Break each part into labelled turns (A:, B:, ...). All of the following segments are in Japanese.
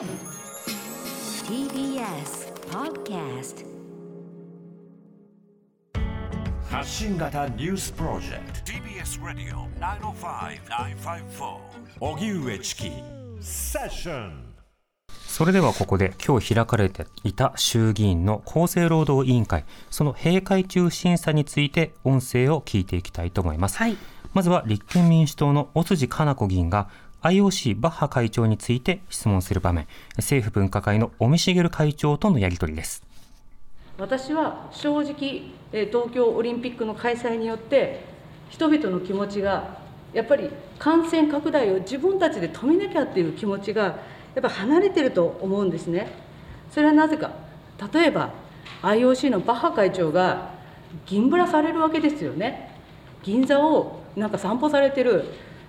A: TBS Podcast
B: 発信型ニュースプロジェクト。TBS ラディオ905-954おぎゅうえちきセッション
C: それではここで今日開かれていた衆議院の厚生労働委員会、その閉会中審査について音声を聞いていきたいと思います。
D: はい
C: まずは立憲民主党の尾辻かな子議員が IOC バッハ会長について質問する場面、政府分科会の尾身茂会長とのやり取りです。
E: 私は正直、東京オリンピックの開催によって、人々の気持ちが、やっぱり感染拡大を自分たちで止めなきゃっていう気持ちが、やっぱ離れてると思うんですね。それはなぜか、例えば IOC のバッハ会長が銀ブラされるわけですよね。銀座をなんか散歩されてる、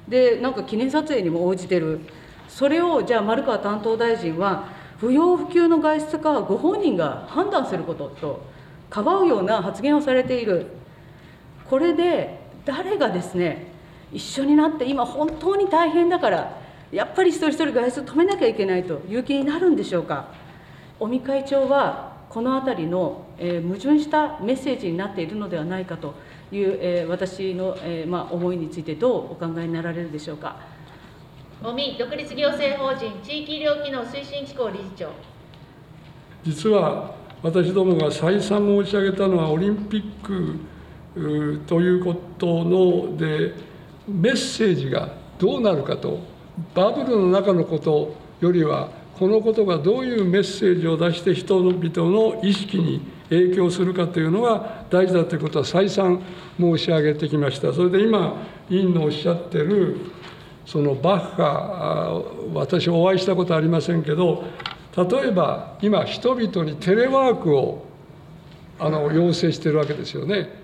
E: で、なんか記念撮影にも応じてる、それをじゃあ、丸川担当大臣は、不要不急の外出か、ご本人が判断することと、かばうような発言をされている、これで誰がですね、一緒になって、今、本当に大変だから、やっぱり一人一人外出止めなきゃいけないという気になるんでしょうか。尾身会長はこのあたりの、えー矛盾したメッセージになっているのではないかという、えー私の、えーまあ、思いについてどうお考えになられるでしょうか。
F: 尾身独立行政法人地域医療機能推進機構理事長
G: 実は私どもが再三申し上げたのはオリンピックということのでメッセージがどうなるかとバブルの中のことよりはこのことがどういうメッセージを出して人々の意識に影響するかというのが大事だということは再三申し上げてきました。それで今委員のおっしゃってるそのバッハあ私お会いしたことありませんけど例えば今人々にテレワークをあの要請してるわけですよね。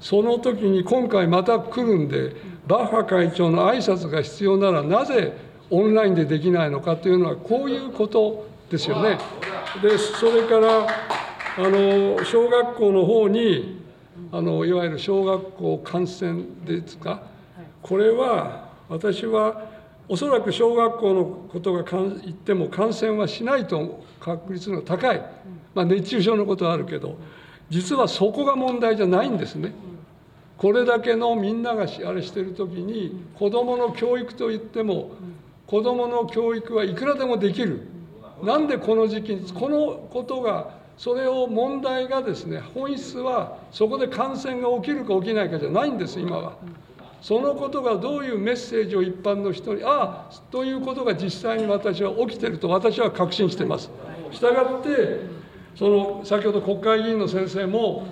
G: その時に今回また来るんでバッハ会長の挨拶が必要ならなぜオンラインでできないのかというのはこういうことですよね。でそれからあの小学校の方にあのいわゆる小学校感染ですか？これは私はおそらく小学校のことが言っても感染はしないと確率の高い、まあ、熱中症のことはあるけど実はそこが問題じゃないんですね。これだけのみんながしあれしてる時に子どもの教育といっても子どもの教育はいくらでもできる。なんでこの時期にこのことがそれを問題がですね本質はそこで感染が起きるか起きないかじゃないんです今は。そのことがどういうメッセージを一般の人にああということが実際に私は起きてると私は確信してます。したがってその先ほど国会議員の先生も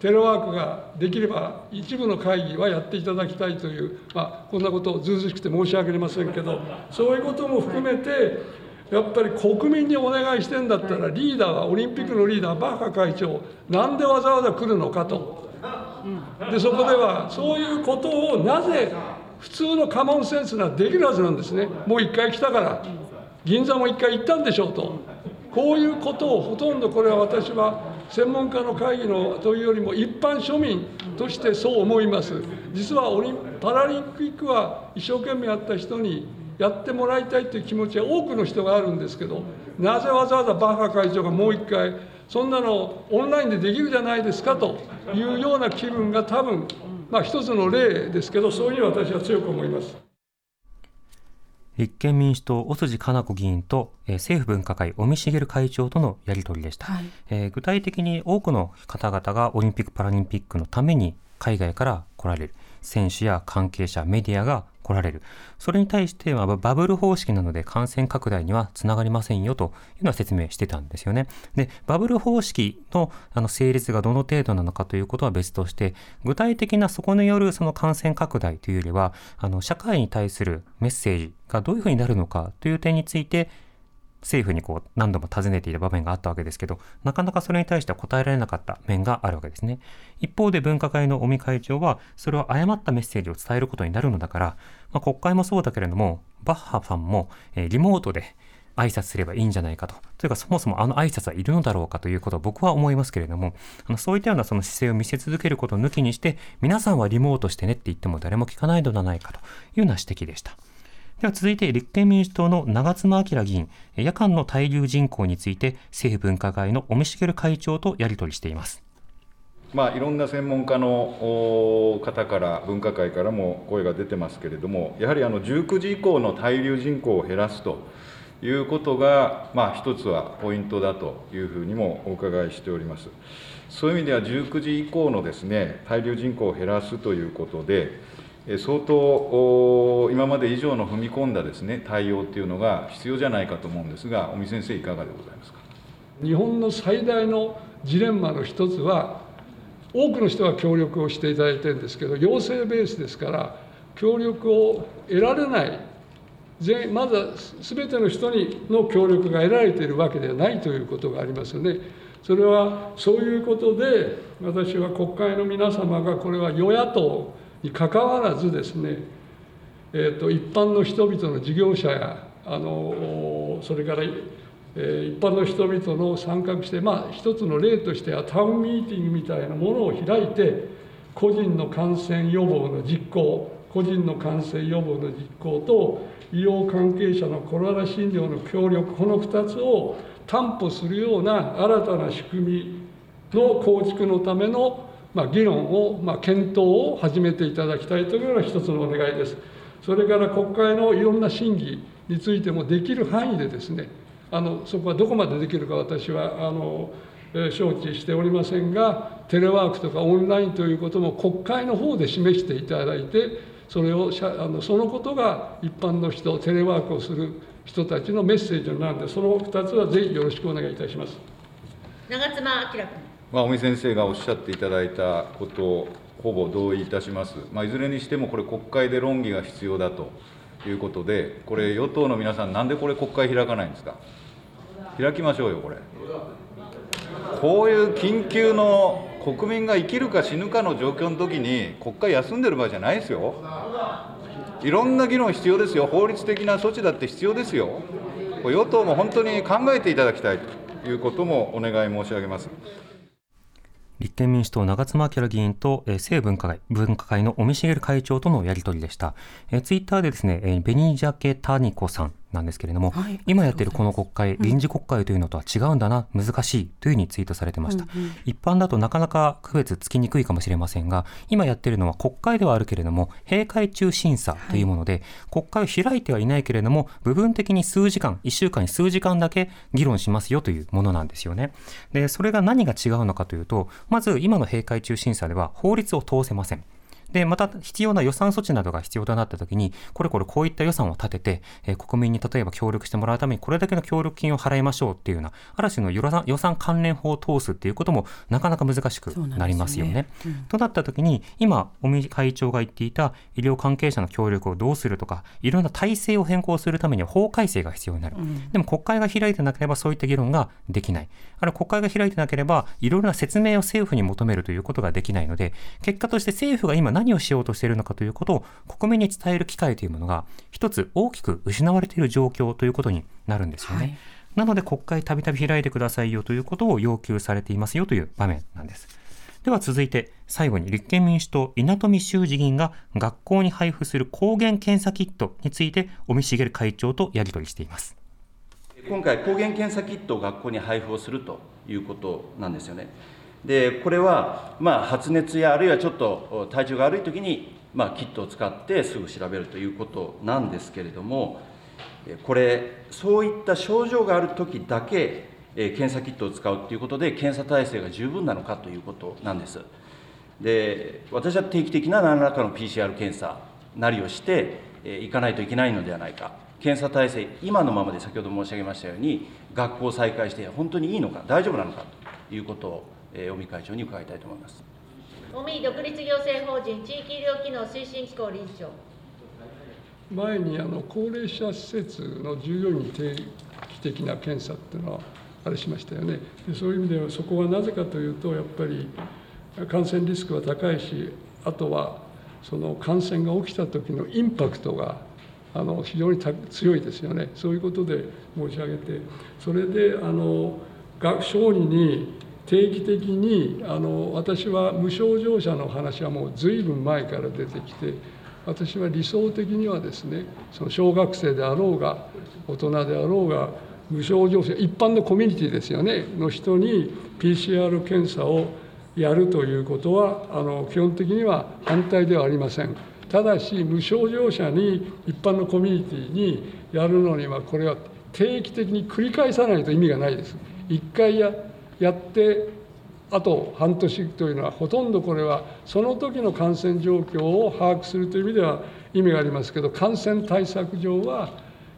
G: テレワークができれば一部の会議はやっていただきたいという、まあ、こんなことをずうずしくて申し訳ありませんけどそういうことも含めてやっぱり国民にお願いしてんだったらリーダーはオリンピックのリーダーバッハ会長なんでわざわざ来るのかと。でそこではそういうことをなぜ普通のカモンセンスならできるはずなんですね。もう一回来たから。銀座も一回行ったんでしょうと。こういうことをほとんどこれは私は専門家の会議のというよりも一般庶民としてそう思います。実はオリンパラリンピックは一生懸命やった人にやってもらいたいという気持ちは多くの人があるんですけどなぜわざわざバッハ会長がもう一回そんなのオンラインでできるじゃないですかというような気分が多分まあ一つの例ですけどそういうふうに私は強く思います。
C: 立憲民主党、尾辻かな子議員と、えー政府分科会、尾身茂会長とのやり取りでした、
D: はい
C: えー具体的に多くの方々がオリンピック・パラリンピックのために海外から来られる。選手や関係者、メディアが来られる。それに対してはバブル方式なので感染拡大にはつながりませんよというのは説明してたんですよね。で、バブル方式のあの成立がどの程度なのかということは別として、具体的なそこによるその感染拡大というよりは、あの社会に対するメッセージがどういうふうになるのかという点について、政府にこう何度も尋ねていた場面があったわけですけど、なかなかそれに対しては答えられなかった面があるわけですね。一方で分科会の尾身会長は、それを誤ったメッセージを伝えることになるのだから、まあ、国会もそうだけれども、バッハさんも、えリモートで挨拶すればいいんじゃないかと。というか、そもそもあの挨拶はいるのだろうかということを僕は思いますけれども、あのそういったようなその姿勢を見せ続けることを抜きにして、皆さんはリモートしてねって言っても誰も聞かないのではないかというような指摘でした。では続いて立憲民主党の長妻昭議員、夜間の滞留人口について政府分科会の尾身茂会長とやり取りしています。
D: まあ、いろんな専門家の方から分科会からも声が出てますけれどもやはりあの19時以降の滞留人口を減らすということが、まあ、一つはポイントだというふうにもお伺いしております。そういう意味では、19時以降のですね滞留人口を減らすということで、相当、今まで以上の踏み込んだですね対応というのが必要じゃないかと思うんですが、尾身先生、いかがでございますか？
G: 日本の最大のジレンマの一つは、多くの人が協力をしていただいてるんですけど、要請ベースですから、協力を得られない全まずは全ての人にの協力が得られているわけではないということがありますよね。それはそういうことで私は国会の皆様がこれは与野党にかかわらずですね、えーと、一般の人々の事業者やあのそれから、えー、一般の人々の参画してまあ一つの例としてはタウンミーティングみたいなものを開いて個人の感染予防の実行個人の感染予防の実行と医療関係者のコロナ診療の協力この2つを担保するような新たな仕組みの構築のための、まあ、議論を、まあ、検討を始めていただきたいというのが一つのお願いです。それから国会のいろんな審議についてもできる範囲でですねあのそこはどこまでできるか私はあの承知しておりませんがテレワークとかオンラインということも国会の方で示していただいてそれをあのそのことが一般の人テレワークをする人たちのメッセージになるのでその2つはぜひよろしくお願いいたします
F: 長妻昭君、
D: まあ、尾身先生がおっしゃっていただいたことをほぼ同意いたします、まあ、いずれにしてもこれ国会で論議が必要だということでこれ与党の皆さんなんでこれ国会開かないんですか？開きましょうよこれ。こういう緊急の国民が生きるか死ぬかの状況の時に国会休んでる場合じゃないですよ。いろんな議論必要ですよ。法律的な措置だって必要ですよ。与党も本当に考えていただきたいということもお願い申し上げます。
C: 立憲民主党長妻明議員と、えー、政分科会、分科会の尾身茂会長とのやり取りでした。えー、ツイッターでですね、えー、ベニジャケタニコさんなんですけれども、はい、今やっているこの国会、臨時国会というのとは違うんだな、難しいというふうにツイートされてました、うんうん、一般だとなかなか区別つきにくいかもしれませんが、今やっているのは国会ではあるけれども、閉会中審査というもので、はい、国会を開いてはいないけれども、部分的に数時間、1週間に数時間だけ議論しますよというものなんですよね。で、それが何が違うのかというと、まず今の閉会中審査では法律を通せません。で、また必要な予算措置などが必要となったときに、これこれこういった予算を立てて、えー、国民に例えば協力してもらうためにこれだけの協力金を払いましょうっていうような、ある種の予算予算関連法を通すっていうこともなかなか難しくなりますよね。ねうん、となったときに、今、尾身会長が言っていた医療関係者の協力をどうするとか、いろんな体制を変更するためには法改正が必要になる。うん、でも国会が開いてなければそういった議論ができない。あるいは国会が開いてなければ、いろいろな説明を政府に求めるということができないので、結果として政府が今何をしようとしているのかということを国民に伝える機会というものが一つ大きく失われている状況ということになるんですよね。はい、なので国会たびたび開いてくださいよということを要求されていますよという場面なんです。では続いて最後に立憲民主党稲富修二議員が学校に配布する抗原検査キットについて尾身茂会長とやり取りしています。
H: 今回抗原検査キットを学校に配布をするということなんですよね。でこれは、ま、発熱やあるいはちょっと体調が悪い時にまあ、キットを使ってすぐ調べるということなんですけれども、これ、そういった症状があるときだけ、検査キットを使うということで、検査体制が十分なのかということなんです。で私は定期的な何らかの PCR 検査なりをしていかないといけないのではないか、検査体制、今のままで先ほど申し上げましたように、学校を再開して本当にいいのか、大丈夫なのかということを、尾身会長に伺いたいと思います。
F: 尾身独立行政法人地域医療機能推進機構理事長。
G: 前にあの高齢者施設の従業員に定期的な検査っていうのはあれしましたよね。でそういう意味ではそこはなぜかというとやっぱり感染リスクは高いしあとはその感染が起きた時のインパクトがあの非常に強いですよね。そういうことで申し上げてそれであの小児に定期的にあの私は無症状者の話はもう随分前から出てきて私は理想的にはですねその小学生であろうが大人であろうが無症状者一般のコミュニティですよねの人に PCR 検査をやるということはあの基本的には反対ではありません。ただし無症状者に一般のコミュニティにやるのにはこれは定期的に繰り返さないと意味がないです。一回ややってあと半年というのはほとんどこれはその時の感染状況を把握するという意味では意味がありますけど感染対策上は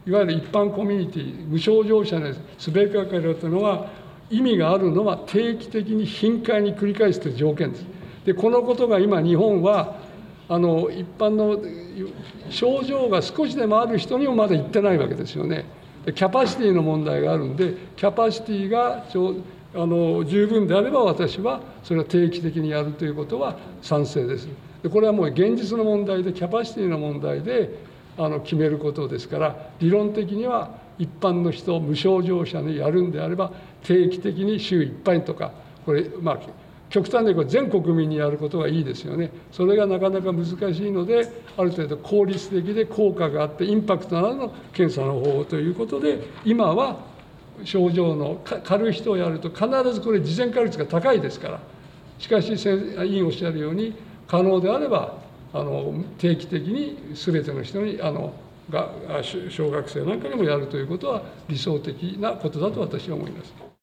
G: いわゆる一般コミュニティ無症状者ですべかかるというのは意味があるのは定期的に頻回に繰り返すという条件です。でこのことが今日本はあの一般の症状が少しでもある人にもまだ行ってないわけですよね。キャパシティの問題があるんでキャパシティがあの十分であれば私はそれは定期的にやるということは賛成です。でこれはもう現実の問題でキャパシティの問題であの決めることですから理論的には一般の人無症状者にやるんであれば定期的に週1回とかこれまあ極端にこれ全国民にやることがいいですよねそれがなかなか難しいのである程度効率的で効果があってインパクトのあるの検査の方法ということで今は症状の軽い人をやると必ずこれ事前化率が高いですからしかし委員おっしゃるように可能であればあの定期的に全ての人にあのが小学生なんかにもやるということは理想的なことだと私は思います。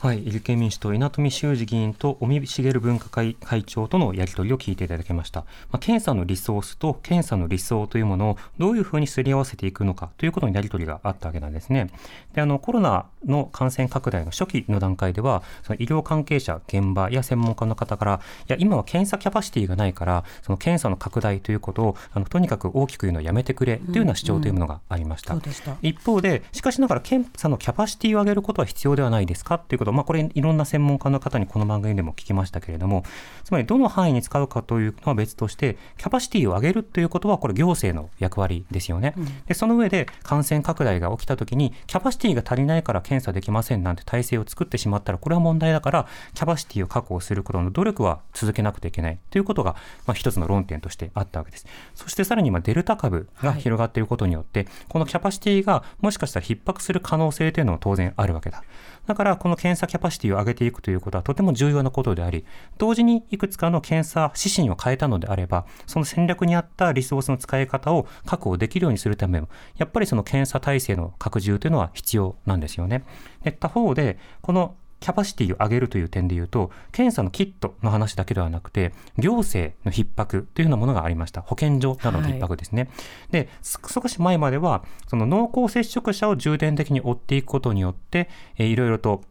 C: はい、立憲民主党、稲富修二議員と尾身茂分科会会長とのやり取りを聞いていただきました。まあ、検査のリソースと検査の理想というものをどういうふうにすり合わせていくのかということにやり取りがあったわけなんですね。で、あの、コロナの感染拡大の初期の段階では、その医療関係者、現場や専門家の方から、いや、今は検査キャパシティがないから、その検査の拡大ということを、あの、とにかく大きく言うのをやめてくれというような主張というものがありました。うんうん、した一方で、しかしながら検査のキャパシティを上げることは必要ではないですかということまあ、これ、いろんな専門家の方にこの番組でも聞きましたけれども、つまりどの範囲に使うかというのは別として、キャパシティを上げるということは、これ行政の役割ですよね。うん、で、その上で感染拡大が起きたときに、キャパシティが足りないから検査できませんなんて体制を作ってしまったら、これは問題だから、キャパシティを確保することの努力は続けなくてはいけないということが、まあ、一つの論点としてあったわけです。そしてさらに今、デルタ株が広がっていることによって、はい、このキャパシティがもしかしたら逼迫する可能性というのは当然あるわけだ。だからこの検査キャパシティを上げていくということはとても重要なことであり、同時にいくつかの検査指針を変えたのであれば、その戦略に合ったリソースの使い方を確保できるようにするためも、やっぱりその検査体制の拡充というのは必要なんですよね。で他方で、このキャパシティを上げるという点で言うと、検査のキットの話だけではなくて、行政の逼迫というようなものがありました。保健所などの逼迫ですね。はい、で、少し前までは、その濃厚接触者を重点的に追っていくことによって、えー、いろいろと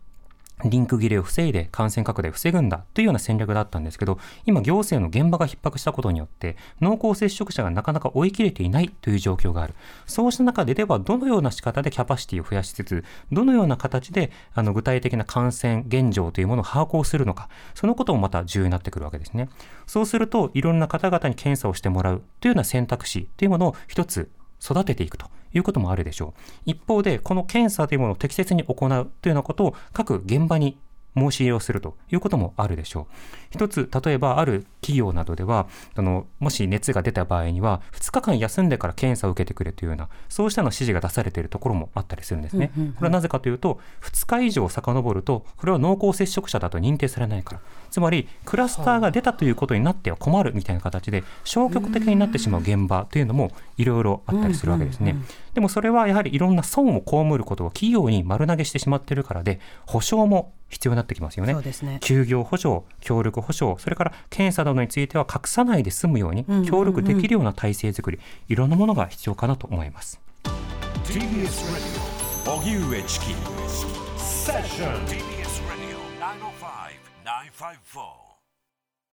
C: リンク切れを防いで感染拡大を防ぐんだというような戦略だったんですけど、今行政の現場が逼迫したことによって、濃厚接触者がなかなか追い切れていないという状況がある。そうした中でではどのような仕方でキャパシティを増やしつつ、どのような形であの具体的な感染現状というものを把握をするのか、そのこともまた重要になってくるわけですね。そうすると、いろんな方々に検査をしてもらうというような選択肢というものを一つ育てていくということもあるでしょう。一方で、この検査というものを適切に行うというようなことを各現場に申し入れをするということもあるでしょう。一つ、例えばある企業などでは、あの、もし熱が出た場合には、2日間休んでから検査を受けてくれというような、そうしたの指示が出されているところもあったりするんですね。これはなぜかというと、2日以上遡ると、これは濃厚接触者だと認定されないから。つまり、クラスターが出たということになっては困るみたいな形で、消極的になってしまう現場というのもいろいろあったりするわけですね。でもそれはやはりいろんな損を被ることを企業に丸投げしてしまっているからで、保証も必要になってきますよね。ね休業補助、協力補助、それから検査などについては隠さないで済むように協力できるような体制づくり、いろんなものが必要かなと思います。TBS Radio 荻上チキセッション five four.